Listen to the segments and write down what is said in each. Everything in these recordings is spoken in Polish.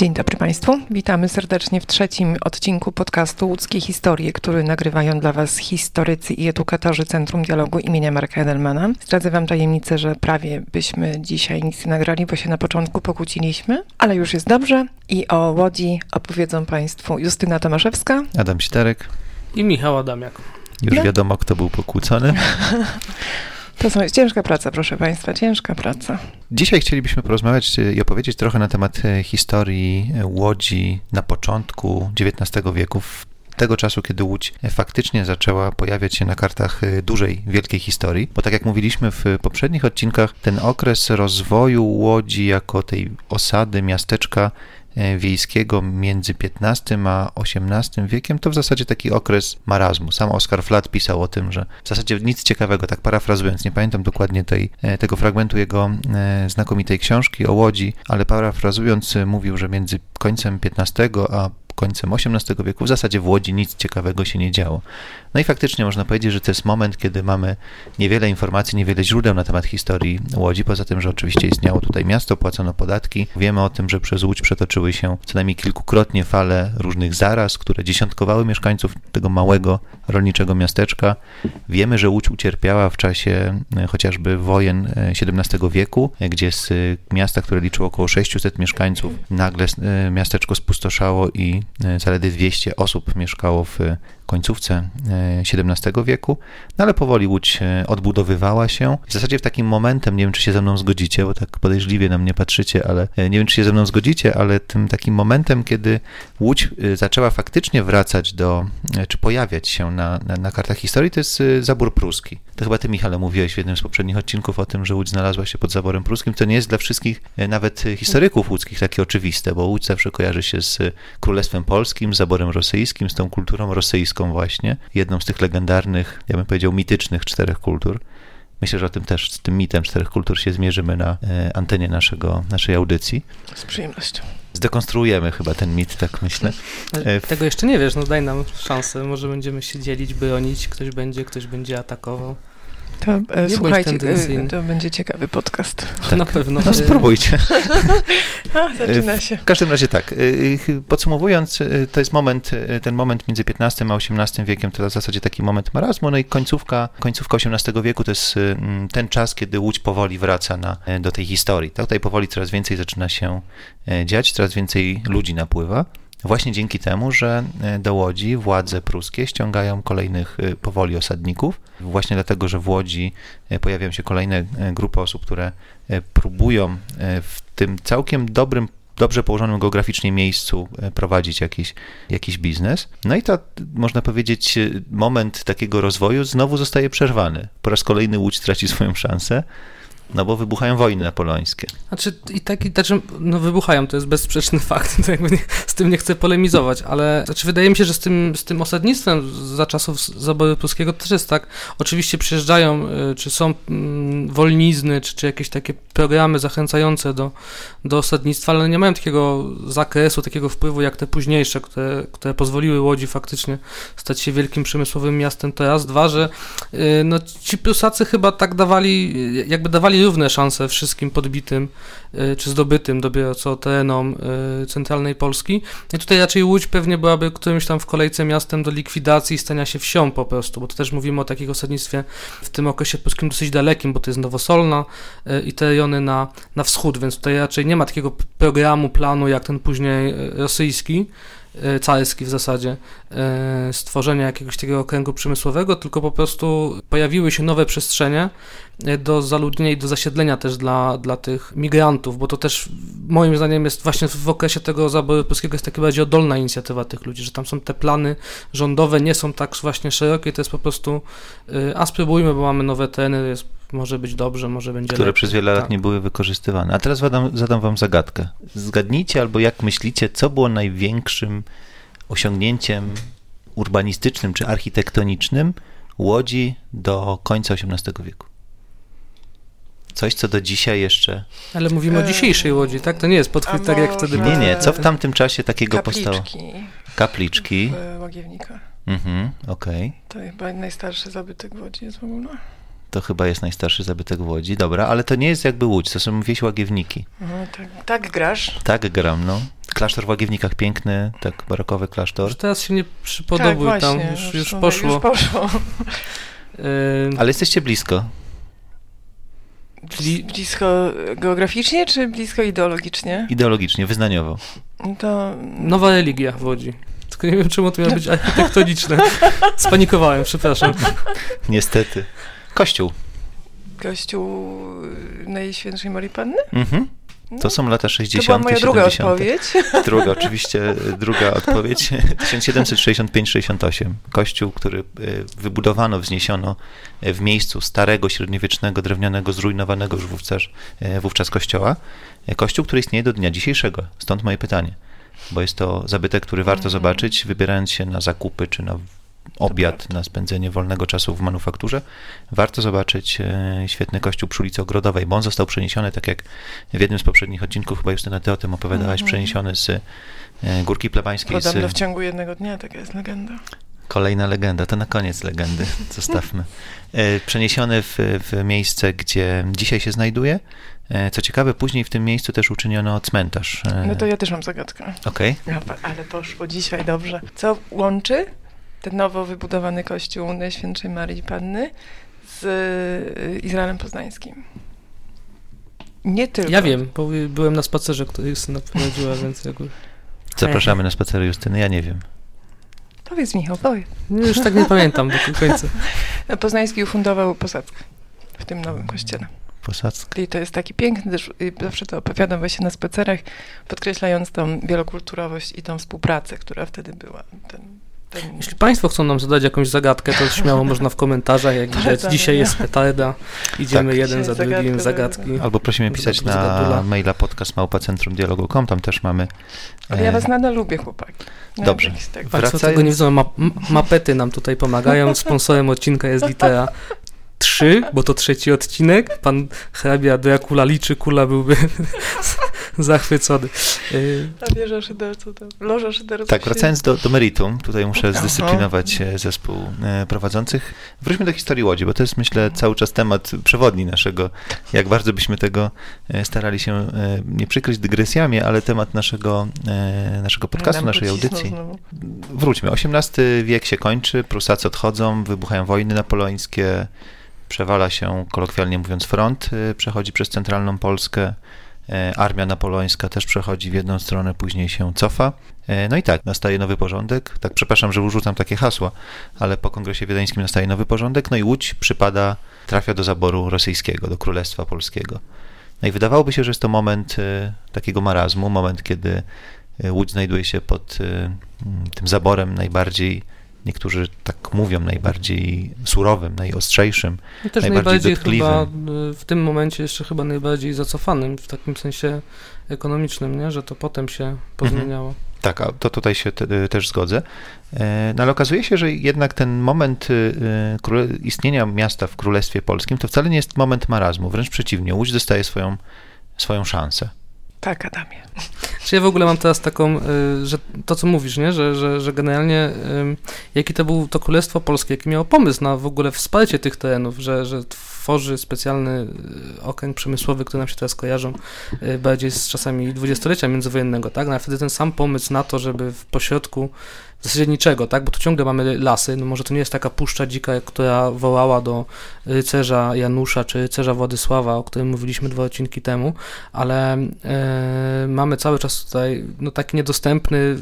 Dzień dobry Państwu. Witamy serdecznie w trzecim odcinku podcastu Łódzkie Historie, który nagrywają dla Was historycy i edukatorzy Centrum Dialogu imienia Marka Edelmana. Zdradzę Wam tajemnicę, że prawie byśmy dzisiaj nic nie nagrali, bo się na początku pokłóciliśmy, ale już jest dobrze i o Łodzi opowiedzą Państwu Justyna Tomaszewska, Adam Sitarek. I Michał Adamiak. Już No. wiadomo, kto był pokłócony. To są, jest ciężka praca, proszę Państwa, ciężka praca. Dzisiaj chcielibyśmy porozmawiać e, i opowiedzieć trochę na temat e, historii e, Łodzi na początku XIX wieku, tego czasu, kiedy Łódź faktycznie zaczęła pojawiać się na kartach dużej, wielkiej historii. Bo tak jak mówiliśmy w poprzednich odcinkach, ten okres rozwoju Łodzi jako tej osady, miasteczka wiejskiego między XV a XVIII wiekiem, to w zasadzie taki okres marazmu. Sam Oskar Flat pisał o tym, że w zasadzie nic ciekawego, tak parafrazując, nie pamiętam dokładnie tej, e, tego fragmentu jego e, znakomitej książki o Łodzi, ale parafrazując e, mówił, że między końcem XV a końcem XVIII wieku w zasadzie w Łodzi nic ciekawego się nie działo. No i faktycznie można powiedzieć, że to jest moment, kiedy mamy niewiele informacji, niewiele źródeł na temat historii Łodzi, poza tym, że oczywiście istniało tutaj miasto, płacono podatki. Wiemy o tym, że przez Łódź przetoczyły się co najmniej kilkukrotnie fale różnych zaraz, które dziesiątkowały mieszkańców tego małego rolniczego miasteczka. Wiemy, że Łódź ucierpiała w czasie e, chociażby wojen XVII wieku, e, gdzie z e, miasta, które liczyło około 600 mieszkańców, nagle miasteczko spustoszało i zaledwie 200 osób mieszkało w końcówce e, XVII wieku, no ale powoli Łódź e, odbudowywała się. W zasadzie w takim momentem, nie wiem czy się ze mną zgodzicie, bo tak podejrzliwie na mnie patrzycie, ale e, nie wiem czy się ze mną zgodzicie, ale tym takim momentem, kiedy Łódź e, zaczęła faktycznie wracać do, e, czy pojawiać się na, na, na kartach historii, to jest e, zabór pruski. To chyba ty, Michale, mówiłeś w jednym z poprzednich odcinków o tym, że Łódź znalazła się pod zaborem pruskim. To nie jest dla wszystkich, e, nawet e, historyków łódzkich, takie oczywiste, bo Łódź zawsze kojarzy się z e, Królestwem Polskim, z zaborem rosyjskim, z tą kulturą rosyjską właśnie, jedną z tych legendarnych, ja bym powiedział mitycznych czterech kultur. Myślę, że o tym też, z tym mitem czterech kultur się zmierzymy na e, antenie naszego, naszej audycji. Z przyjemnością. Zdekonstruujemy chyba ten mit, tak myślę. E, w- Tego jeszcze nie wiesz, no daj nam szansę. Może będziemy się dzielić, bronić, ktoś będzie, ktoś będzie atakował. To e, słuchajcie, e, to będzie ciekawy podcast. Tak. Na pewno. No spróbujcie. A, zaczyna się. W każdym razie tak, y, y, podsumowując, to jest moment, ten moment między XV a XVIII wiekiem, to w zasadzie taki moment marazmu, no i końcówka, końcówka XVIII wieku to jest mm, ten czas, kiedy Łódź powoli wraca na, do tej historii. Tutaj powoli coraz więcej zaczyna się dziać, coraz więcej ludzi napływa. Właśnie dzięki temu, że y, do Łodzi władze pruskie ściągają kolejnych y, powoli osadników. Właśnie dlatego, że w Łodzi y, pojawiają się kolejne grupy osób, które próbują w tym całkiem dobrym dobrze położonym geograficznie miejscu e, prowadzić jakiś, jakiś biznes. No i to, można powiedzieć, e, moment takiego rozwoju znowu zostaje przerwany. Po raz kolejny Łódź traci swoją szansę, no bo wybuchają wojny napoleońskie. Znaczy, i tak, i znaczy, no wybuchają, to jest bezsprzeczny fakt, to jakby nie, z tym nie chcę polemizować, ale znaczy, wydaje mi się, że z tym, z tym osadnictwem za czasów zaboru pruskiego też jest tak. Oczywiście przyjeżdżają, y, czy są mm, wolnizny, czy, czy jakieś takie programy zachęcające do, do osadnictwa, ale nie mają takiego zakresu, takiego wpływu jak te późniejsze, które, które pozwoliły Łodzi faktycznie stać się wielkim przemysłowym miastem. To raz, dwa, że y, no, ci Prusacy chyba tak dawali, y, jakby dawali równe szanse wszystkim podbitym y, czy zdobytym dopiero co terenom y, centralnej Polski. I tutaj raczej Łódź pewnie byłaby którymś tam w kolejce miastem do likwidacji i stania się wsią po prostu, bo to też mówimy o takim osadnictwie w tym okresie polskim dosyć dalekim, bo to jest Nowosolna y, i te rejony na, na wschód, więc tutaj raczej nie ma takiego programu, planu jak ten później rosyjski, carski w zasadzie, stworzenia jakiegoś takiego okręgu przemysłowego, tylko po prostu pojawiły się nowe przestrzenie do zaludnienia i do zasiedlenia też dla, dla tych migrantów, bo to też moim zdaniem jest właśnie w okresie tego zaboru polskiego jest taka bardziej oddolna inicjatywa tych ludzi, że tam są te plany rządowe, nie są tak właśnie szerokie, to jest po prostu y, a spróbujmy, bo mamy nowe tereny, jest, może być dobrze, może będzie które lepiej. przez wiele lat Tak. nie były wykorzystywane. A teraz zadam, zadam wam zagadkę. Zgadnijcie albo jak myślicie, co było największym osiągnięciem urbanistycznym czy architektonicznym Łodzi do końca XVIII wieku? Coś, co do dzisiaj jeszcze... Ale mówimy o E, dzisiejszej Łodzi, tak? To nie jest podchwyt tak jak wtedy Nie, nie, co w tamtym czasie takiego powstało? Kapliczki Kapliczki. w Łagiewnikach. Mhm, okej. To chyba najstarszy zabytek w Łodzi jest w ogóle. To chyba jest najstarszy zabytek w Łodzi. Dobra, ale to nie jest jakby Łódź, to są wieś Łagiewniki. No, tak, tak grasz. Tak gram, no. klasztor w Łagiewnikach piękny, tak barokowy klasztor. Już teraz się nie przypodobuje tak, tam, właśnie, już, już mówię, poszło. Już poszło. Ale jesteście blisko. Bli- blisko geograficznie, czy blisko ideologicznie? Ideologicznie, wyznaniowo. To Nowa religia w Łodzi. Tylko nie wiem, czemu to miało być architektoniczne. Spanikowałem, przepraszam. Niestety. Kościół. kościół Najświętszej Marii Panny? Mhm. To są lata to 60. była moja druga 70. odpowiedź. Druga, oczywiście, druga odpowiedź. 1765-68. Kościół, który e, wybudowano, wzniesiono e, w miejscu starego, średniowiecznego, drewnianego, zrujnowanego już wówczas, e, wówczas kościoła. Kościół, który istnieje do dnia dzisiejszego. Stąd moje pytanie. Bo jest to zabytek, który warto Mhm. zobaczyć, wybierając się na zakupy czy na obiad, na spędzenie wolnego czasu w manufakturze. Warto zobaczyć e, świetny kościół przy ulicy Ogrodowej, bo on został przeniesiony, tak jak w jednym z poprzednich odcinków, chyba Justyna, ty o tym opowiadałaś, Mhm. przeniesiony z e, Górki Plebańskiej, z Podobno w ciągu jednego dnia, taka jest legenda. Kolejna legenda, to na koniec legendy, zostawmy. E, Przeniesiony w, w miejsce, gdzie dzisiaj się znajduje. Co ciekawe, później w tym miejscu też uczyniono cmentarz. No to ja też mam zagadkę. Okej, No, pa- ale poszło dzisiaj dobrze. Co łączy ten nowo wybudowany kościół Najświętszej Marii Panny z y, Izraelem Poznańskim? Nie tylko. Ja wiem, bo byłem na spacerze, który Justyna prowadziła, więc jakby... zapraszamy na spacery Justyny, ja nie wiem. Powiedz Michał, powiedz. No, Już tak nie pamiętam do końca. Poznański ufundował posadzkę w tym nowym kościele. Posadzka. I to jest taki piękny, też zawsze to opowiadam właśnie na spacerach, podkreślając tą wielokulturowość i tą współpracę, która wtedy była. Ten, ten... Jeśli Państwo chcą nam zadać jakąś zagadkę, to śmiało można w komentarzach, jak widać, Polecamy, dzisiaj nie? jest petarda, idziemy Tak. jeden za drugim, zagadka, zagadki. Albo prosimy pisać na maila podcast małpa-centrum-dialogu.com, tam też mamy... Ale ja e, was nadal lubię, chłopaki. Dobrze. tak- Państwo Wracając- tego nie widzą, ma, mapety nam tutaj pomagają, sponsorem odcinka jest litera 3, bo to trzeci odcinek. Pan hrabia Dracula liczy, kula byłby zachwycony. A wieża szyderców, to loża szyderców. Tak, wracając do, do meritum, tutaj muszę Aha. zdyscyplinować e, zespół e, prowadzących. Wróćmy do historii Łodzi, bo to jest, myślę, cały czas temat przewodni naszego, jak bardzo byśmy tego e, starali się e, nie przykryć dygresjami, ale temat naszego, naszego podcastu, naszej audycji. znowu. Wróćmy. XVIII wiek się kończy, Prusacy odchodzą, wybuchają wojny napoleońskie, przewala się, kolokwialnie mówiąc, front, przechodzi przez centralną Polskę, armia napoleońska też przechodzi w jedną stronę, później się cofa. E, No i tak, nastaje nowy porządek. Tak, przepraszam, że urzucam takie hasła, ale po kongresie wiedeńskim nastaje nowy porządek, no i Łódź przypada, trafia do zaboru rosyjskiego, do Królestwa Polskiego. No i wydawałoby się, że jest to moment y, takiego marazmu, moment, kiedy Łódź znajduje się pod tym zaborem najbardziej, niektórzy tak mówią, najbardziej surowym, najostrzejszym. I też Najbardziej najbardziej dotkliwym. chyba y, w tym momencie jeszcze chyba najbardziej zacofanym w takim sensie ekonomicznym, nie? że to potem się pozmieniało. Tak, a to tutaj się te, też zgodzę. E, No ale okazuje się, że jednak ten moment y, y, istnienia miasta w Królestwie Polskim to wcale nie jest moment marazmu, wręcz przeciwnie, Łódź dostaje swoją, swoją szansę. Tak, Adamie. Czy ja w ogóle mam teraz taką, y, że to co mówisz, nie? Że, że, że generalnie y, jaki to był to Królestwo Polskie, jaki miało pomysł na w ogóle wsparcie tych terenów, że, że tworzy specjalny y, okręg przemysłowy, który nam się teraz kojarzą bardziej z czasami dwudziestolecia międzywojennego, tak? No, a wtedy ten sam pomysł na to, żeby w pośrodku w zasadzie niczego, tak? Bo tu ciągle mamy lasy, no może to nie jest taka puszcza dzika, która wołała do rycerza Janusza czy rycerza Władysława, o którym mówiliśmy dwa odcinki temu, ale e, mamy cały czas tutaj no, taki niedostępny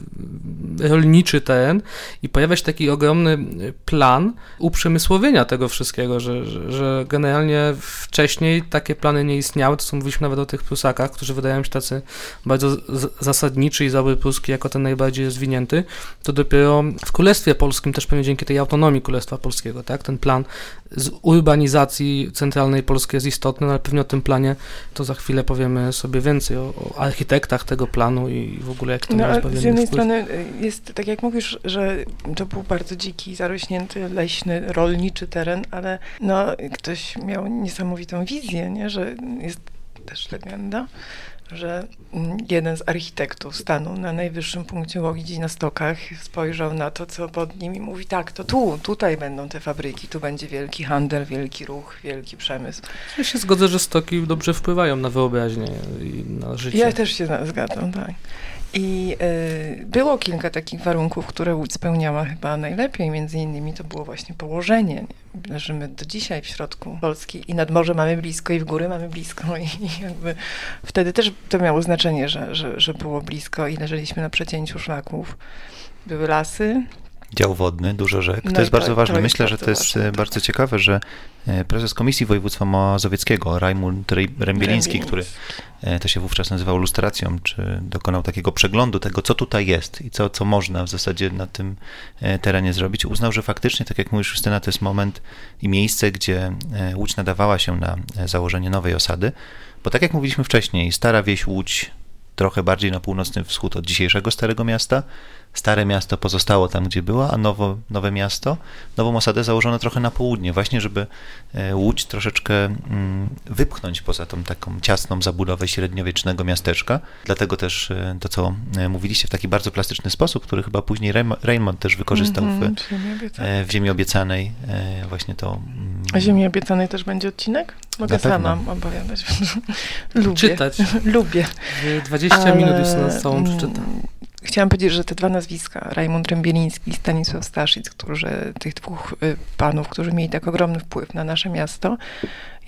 rolniczy teren i pojawia się taki ogromny plan uprzemysłowienia tego wszystkiego, że, że, że generalnie wcześniej takie plany nie istniały, to co mówiliśmy nawet o tych Prusakach, którzy wydają się tacy bardzo zasadniczy i zabór pruski jako ten najbardziej rozwinięty, to dopiero w Królestwie Polskim, też pewnie dzięki tej autonomii Królestwa Polskiego, tak, ten plan z urbanizacji centralnej Polski jest istotny, no ale pewnie o tym planie to za chwilę powiemy sobie więcej, o, o architektach tego planu i w ogóle jak to No, miało a pewien z jednej wpływ. strony y, jest, tak jak mówisz, że to był bardzo dziki, zarośnięty, leśny, rolniczy teren, ale no, ktoś miał niesamowitą wizję, nie? że jest też legenda, że mm, jeden z architektów stanął na najwyższym punkcie Łodzi na stokach, spojrzał na to, co pod nim i mówi, tak, to tu, tutaj będą te fabryki, tu będzie wielki handel, wielki ruch, wielki przemysł. Ja się zgodzę, że stoki dobrze wpływają na wyobraźnię i na życie. Ja też się zgadzam, tak. I y, było kilka takich warunków, które Łódź spełniała chyba najlepiej. Między innymi to było właśnie położenie. Nie? Leżymy do dzisiaj w środku Polski i nad morze mamy blisko i w góry mamy blisko. I, i jakby wtedy też to miało znaczenie, że, że, że było blisko i leżeliśmy na przecięciu szlaków. Były lasy, Dział wodny, dużo rzek. No to jest i bardzo to- ważne. to jest Myślę, że bardzo to jest ważne, e, bardzo ciekawe, że e, prezes Komisji Województwa Mazowieckiego, Rajmund Rębieliński, który e, to się wówczas nazywał lustracją, czy dokonał takiego przeglądu tego, co tutaj jest i co, co można w zasadzie na tym terenie zrobić, uznał, że faktycznie, tak jak mówisz Justyna, to jest moment i miejsce, gdzie Łódź nadawała się na założenie nowej osady, bo tak jak mówiliśmy wcześniej, stara wieś Łódź trochę bardziej na północny wschód od dzisiejszego Starego Miasta. Stare miasto pozostało tam, gdzie było, a nowo, nowe miasto, nową osadę założono trochę na południe, właśnie żeby e, Łódź troszeczkę mm, wypchnąć poza tą taką ciasną zabudowę średniowiecznego miasteczka. Dlatego też e, to, co e, mówiliście w taki bardzo plastyczny sposób, który chyba później Raymond też wykorzystał Mhm, w, Ziemi obiecanej. e, w Ziemi Obiecanej, właśnie to... mm, A Ziemi obiecanej też będzie odcinek? Mogę Na pewno. sama opowiadać. Lubię. Czytać. Lubię. W 20 Ale, minut już nas całą mm, przeczyta. Chciałam powiedzieć, że te dwa nazwiska, Rajmund Rębieliński i Stanisław Staszic, którzy, tych dwóch y, panów, którzy mieli tak ogromny wpływ na nasze miasto,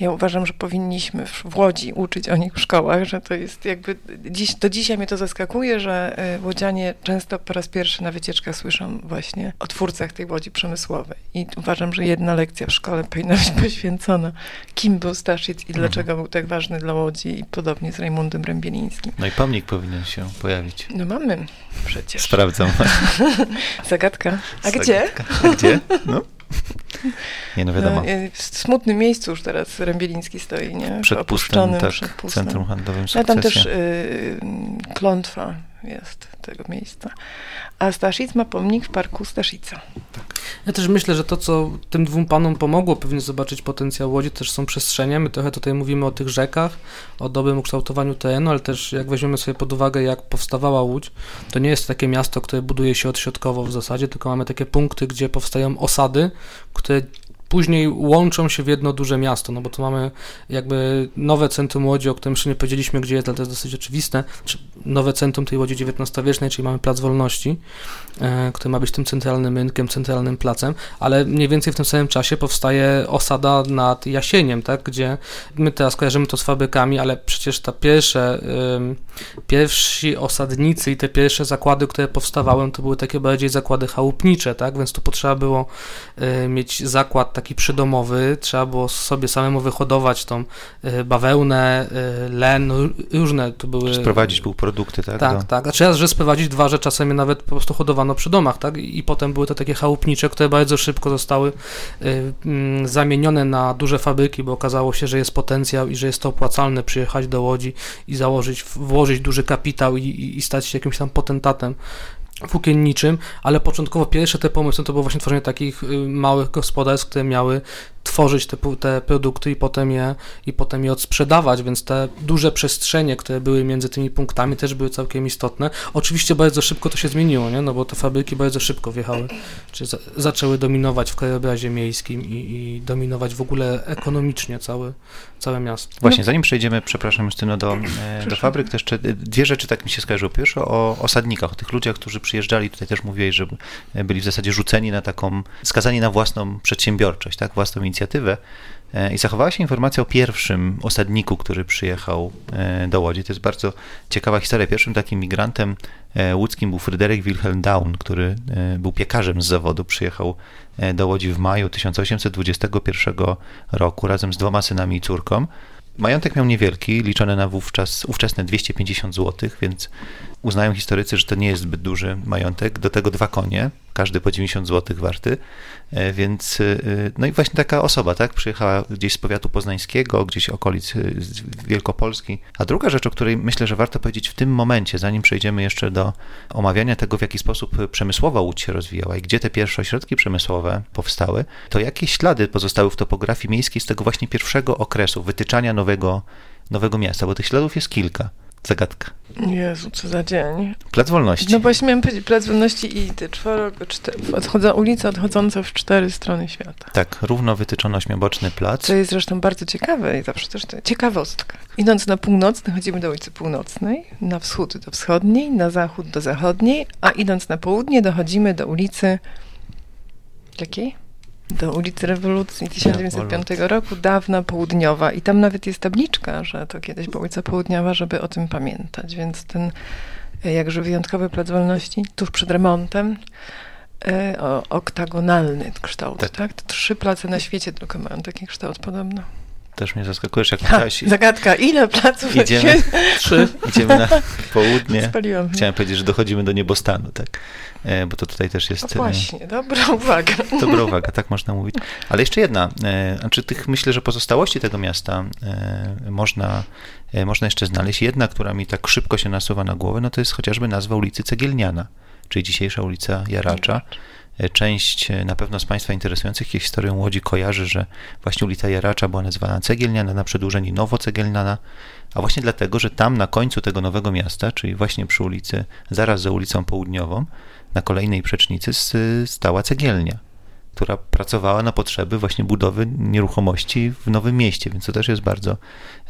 ja uważam, że powinniśmy w, Łodzi uczyć o nich w szkołach, że to jest jakby, dziś, do dzisiaj mnie to zaskakuje, że y, łodzianie często po raz pierwszy na wycieczkach słyszą właśnie o twórcach tej Łodzi przemysłowej. I uważam, że jedna lekcja w szkole powinna być poświęcona, kim był Staszic i dlaczego był tak ważny dla Łodzi i podobnie z Rajmundem Rębielińskim. No i pomnik powinien się pojawić. No mamy przecież. Sprawdzam. Zagadka. A gdzie? A gdzie? No. Nie no wiadomo. No, y, w smutnym miejscu już teraz Rębieliński stoi, nie? Przed Opuszczonym, tak, przed pustem. centrum handlowym A tam Sukcesja. też y, klątwa jest tego miejsca. A Staszic ma pomnik w parku Staszica. Ja też myślę, że to, co tym dwóm panom pomogło pewnie zobaczyć potencjał Łodzi, też są przestrzenie. My trochę tutaj mówimy o tych rzekach, o dobrym ukształtowaniu terenu, ale też jak weźmiemy sobie pod uwagę, jak powstawała Łódź, to nie jest takie miasto, które buduje się odśrodkowo w zasadzie, tylko mamy takie punkty, gdzie powstają osady, które później łączą się w jedno duże miasto, no bo tu mamy jakby nowe centrum Łodzi, o którym jeszcze nie powiedzieliśmy, gdzie jest, ale to jest dosyć oczywiste, czy nowe centrum tej Łodzi XIX-wiecznej, czyli mamy Plac Wolności, e, który ma być tym centralnym rynkiem, centralnym placem, ale mniej więcej w tym samym czasie powstaje osada nad Jasieniem, tak, gdzie my teraz kojarzymy to z fabrykami, ale przecież ta pierwsze, pierwsi osadnicy i te pierwsze zakłady, które powstawały, to były takie bardziej zakłady chałupnicze, tak, więc tu potrzeba było y, mieć zakład taki przydomowy, trzeba było sobie samemu wyhodować tą y, bawełnę, y, len, r- różne tu były... Sprowadzić półprodukty, tak? Tak, do- tak. A czy raz, że sprowadzić dwa, że czasem je nawet po prostu hodowano przy domach, tak? I potem były to takie chałupnicze, które bardzo szybko zostały y, mm, zamienione na duże fabryki, bo okazało się, że jest potencjał i że jest to opłacalne przyjechać do Łodzi i założyć, włożyć duży kapitał i, i, i stać się jakimś tam potentatem włókienniczym, ale początkowo pierwsze te pomysły to było właśnie tworzenie takich y, małych gospodarstw, które miały tworzyć te, te produkty i potem, je, i potem je odsprzedawać, więc te duże przestrzenie, które były między tymi punktami też były całkiem istotne. Oczywiście bardzo szybko to się zmieniło, nie? no bo te fabryki bardzo szybko wjechały, czy za, zaczęły dominować w krajobrazie miejskim i, i dominować w ogóle ekonomicznie całe, całe miasto. Właśnie, zanim przejdziemy, przepraszam Justyno, do, e, do fabryk, to jeszcze dwie rzeczy tak mi się skojarzyły. Pierwsze o osadnikach, o tych ludziach, którzy przyjeżdżali, tutaj też mówiłeś, że byli w zasadzie rzuceni na taką, skazani na własną przedsiębiorczość, tak, własną inicjatywę. E, I zachowała się informacja o pierwszym osadniku, który przyjechał e, do Łodzi. To jest bardzo ciekawa historia. Pierwszym takim migrantem e, łódzkim był Fryderyk Wilhelm Daun, który był piekarzem z zawodu. Przyjechał do Łodzi w maju 1821 roku razem z dwoma synami i córką. Majątek miał niewielki, liczony na wówczas ówczesne 250 zł, więc uznają historycy, że to nie jest zbyt duży majątek. Do tego dwa konie, każdy po 90 zł warty, e, więc e, no i właśnie taka osoba, tak, przyjechała gdzieś z powiatu poznańskiego, gdzieś okolic e, Wielkopolski. A druga rzecz, o której myślę, że warto powiedzieć w tym momencie, zanim przejdziemy jeszcze do omawiania tego, w jaki sposób przemysłowa Łódź się rozwijała i gdzie te pierwsze ośrodki przemysłowe powstały, to jakie ślady pozostały w topografii miejskiej z tego właśnie pierwszego okresu wytyczania nowego, nowego miasta, bo tych śladów jest kilka. Zagadka. Jezu, co za dzień. Plac Wolności. No właśnie miałem powiedzieć, Plac Wolności i te czworo, cztery, odchodza, ulica odchodząca w cztery strony świata. Tak, równo wytyczony ośmioboczny plac. Co jest zresztą bardzo ciekawe i zawsze też to ciekawostka. Idąc na północ, dochodzimy do ulicy Północnej, na wschód do wschodniej, na zachód do zachodniej, a idąc na południe dochodzimy do ulicy... Jakiej? Do ulicy Rewolucji 1905 roku, dawna południowa. I tam nawet jest tabliczka, że to kiedyś była ulica południowa, żeby o tym pamiętać. Więc ten jakże wyjątkowy plac wolności, tuż przed remontem, e, o, oktagonalny kształt, tak. tak? Trzy place na świecie tylko mają taki kształt podobno. Też mnie zaskakujesz, jak chciałaś. Zagadka, ile placów Idziemy, trzy. Idziemy na południe. Spaliłam. Chciałem powiedzieć, że dochodzimy do niebostanu, tak. E, bo to tutaj też jest... O właśnie, dobra uwaga. Dobra uwaga, tak można mówić. Ale jeszcze jedna, e, znaczy tych, myślę, że pozostałości tego miasta e, można, można jeszcze znaleźć. Jedna, która mi tak szybko się nasuwa na głowę, no to jest chociażby nazwa ulicy Cegielniana, czyli dzisiejsza ulica Jaracza. Część na pewno z Państwa interesujących się historią Łodzi kojarzy, że właśnie ulica Jaracza była nazywana Cegielniana, na przedłużenie Nowocegielniana, a właśnie dlatego, że tam na końcu tego nowego miasta, czyli właśnie przy ulicy, zaraz za ulicą Południową, na kolejnej przecznicy stała cegielnia, która pracowała na potrzeby właśnie budowy nieruchomości w Nowym Mieście, więc to też jest bardzo,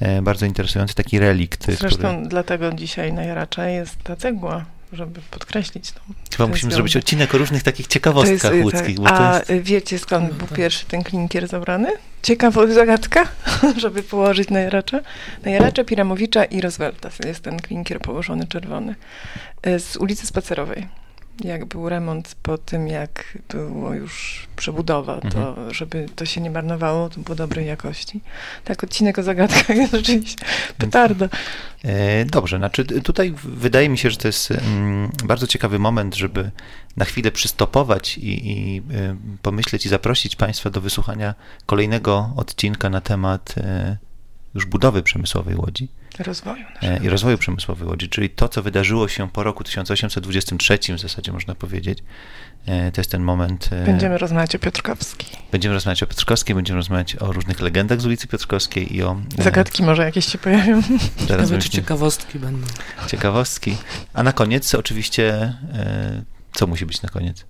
e, bardzo interesujący taki relikt. Zresztą który... dlatego dzisiaj na Jaracza jest ta cegła, żeby podkreślić to. Chyba musimy zrobić odcinek o różnych takich ciekawostkach jest, łódzkich. Tak. A jest... wiecie skąd no, był tak. pierwszy ten klinkier zabrany? Ciekawa zagadka, żeby położyć na Jaracza. Na Jaracza, Piramowicza i Roosevelta jest ten klinkier położony czerwony e, z ulicy Spacerowej jak był remont po tym, jak było już przebudowa, to mhm. żeby to się nie marnowało, to było dobrej jakości. Tak, odcinek o zagadkach jest rzeczywiście petarda. E, dobrze, znaczy tutaj wydaje mi się, że to jest mm, bardzo ciekawy moment, żeby na chwilę przystopować i, i y, pomyśleć i zaprosić Państwa do wysłuchania kolejnego odcinka na temat e, już budowy przemysłowej Łodzi. Rozwoju. E, I rozwoju przemysłowej Łodzi, czyli to, co wydarzyło się po roku 1823 w zasadzie można powiedzieć. E, to jest ten moment... E, będziemy rozmawiać o Piotrkowskiej. Będziemy rozmawiać o Piotrkowskiej, będziemy rozmawiać o różnych legendach z ulicy Piotrkowskiej i o... Zagadki może jakieś się pojawią. Teraz Nawet ciekawostki będą. Ciekawostki. A na koniec oczywiście, co musi być na koniec?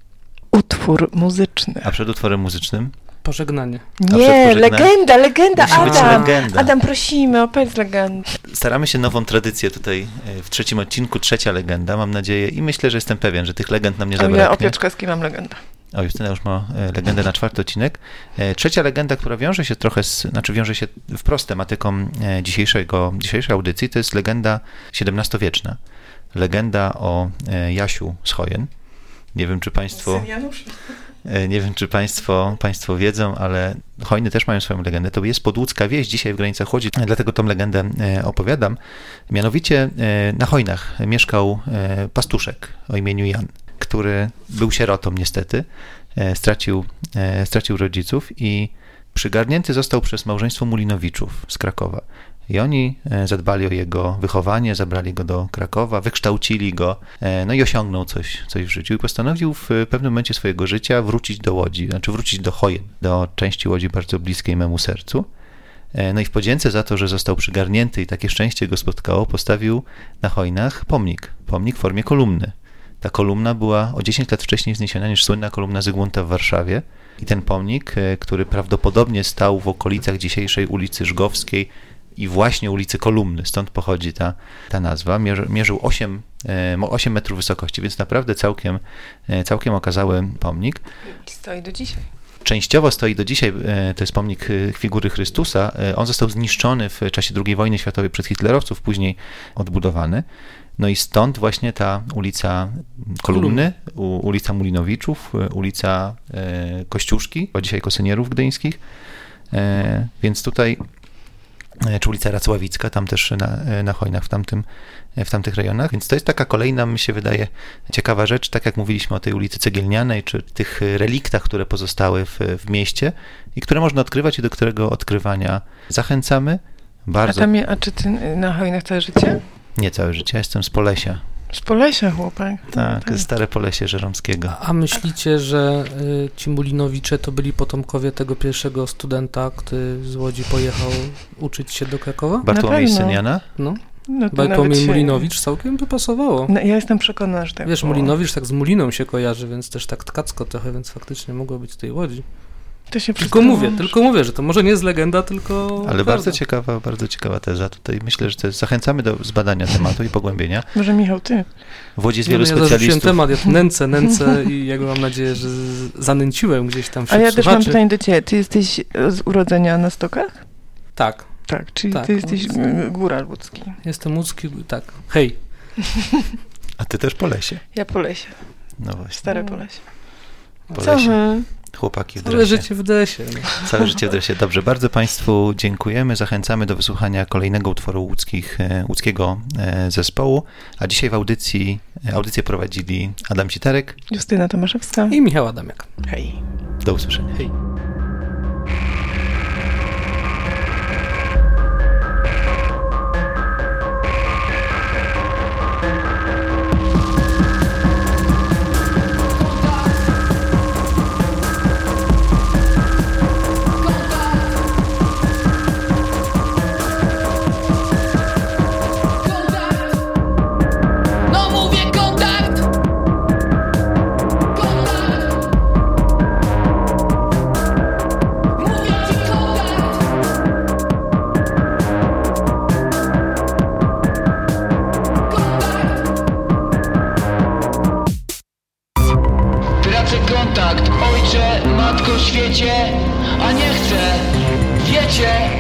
Utwór muzyczny. A przed utworem muzycznym? Pożegnanie. Nie, legenda, legenda, Musi Adam. Legenda. Adam, prosimy, opowiedz legendę. Staramy się nową tradycję tutaj e, w trzecim odcinku, trzecia legenda, mam nadzieję i myślę, że jestem pewien, że tych legend nam nie zabraknie. Ja o Piotrkowskiej mam legendę. O, Justyna już ma e, legendę na czwarty odcinek. E, trzecia legenda, która wiąże się trochę, z, znaczy wiąże się wprost tematyką dzisiejszego, dzisiejszej audycji, to jest legenda XVII-wieczna. Legenda o Jasiu z Hojen. Nie wiem, czy Państwo... E, nie wiem, czy państwo, państwo wiedzą, ale Hojny też mają swoją legendę. To jest podłódzka wieś dzisiaj w granicach Łodzi, dlatego tą legendę e, opowiadam. Mianowicie e, na Hojnach mieszkał pastuszek o imieniu Jan, który był sierotą niestety, stracił, stracił rodziców i przygarnięty został przez małżeństwo Mulinowiczów z Krakowa. I oni e, zadbali o jego wychowanie, zabrali go do Krakowa, wykształcili go, e, no i osiągnął coś, coś w życiu. I postanowił w pewnym momencie swojego życia wrócić do Łodzi, znaczy wrócić do Chojen, do części Łodzi bardzo bliskiej memu sercu. E, no i w podzięce za to, że został przygarnięty i takie szczęście go spotkało, postawił na Chojnach pomnik, pomnik w formie kolumny. Ta kolumna była o 10 lat wcześniej zniesiona niż słynna kolumna Zygmunta w Warszawie. I ten pomnik, który prawdopodobnie stał w okolicach dzisiejszej ulicy Żgowskiej, i właśnie ulicy Kolumny, stąd pochodzi ta, ta nazwa. Mierzył 8, 8 e, metrów wysokości, więc naprawdę całkiem, e, całkiem okazały pomnik. Stoi do dzisiaj. Częściowo stoi do dzisiaj, e, to jest pomnik figury Chrystusa. On został zniszczony w czasie II wojny światowej przez hitlerowców, później odbudowany. No i stąd właśnie ta ulica Kolumny, ulica Mulinowiczów, ulica Kościuszki, a dzisiaj Kosynierów Gdyńskich. Więc tutaj E, czy ulica Racławicka, tam też na, e, na w, tamtym, e, w tamtych rejonach. Więc to jest taka kolejna, mi się wydaje, ciekawa rzecz, tak jak mówiliśmy o tej ulicy Cegielnianej, czy tych reliktach, które pozostały w, w mieście i które można odkrywać i do którego odkrywania zachęcamy. Bardzo. A, tam, a czy ty na Hojnach całe życie? Nie całe życie, jestem z Polesia. Z Polesia chłopak. Tak, tak. stare Polesie Żeromskiego. A myślicie, że y, ci Mulinowicze to byli potomkowie tego pierwszego studenta, który z Łodzi pojechał uczyć się do Krakowa? Bartłomiej Syniana? No. No to się- Mulinowicz całkiem by pasowało. No, ja jestem przekonana, że tak Wiesz, było. Mulinowicz tak z Muliną się kojarzy, więc też tak tkacko trochę, więc faktycznie mogło być tej Łodzi. To się Tylko mówię, tylko mówię, że to może nie jest legenda, tylko Ale prawda. bardzo ciekawa, bardzo ciekawa teza. Tutaj myślę, że to jest, zachęcamy do zbadania tematu i pogłębienia. Może Michał, ty? W Łodzi jest No, wielu ja zarzuciłem specjalistów. temat, ja nęcę, nęcę i jakby mam nadzieję, że z- zanęciłem gdzieś tam A wśród ja też mam pytanie do ciebie. Ty jesteś z urodzenia na Stokach? Tak, Tak, czyli Tak, ty jesteś mm, góral łódzki. jestem łódzki, tak. Hej. A ty też po lesie. Ja po lesie, No właśnie, stare po lesie. po Co lesie. Chłopaki w Całe dresie. życie w desie. No. Całe życie w dresie. Dobrze, bardzo Państwu dziękujemy. Zachęcamy do wysłuchania kolejnego utworu łódzkich, e, łódzkiego e, zespołu. A dzisiaj w audycji, e, audycję prowadzili Adam Citarek. Justyna Tomaszewska. I Michał Adamiak. Hej. Do usłyszenia. Hej. Świecie, a nie chcę, wiecie!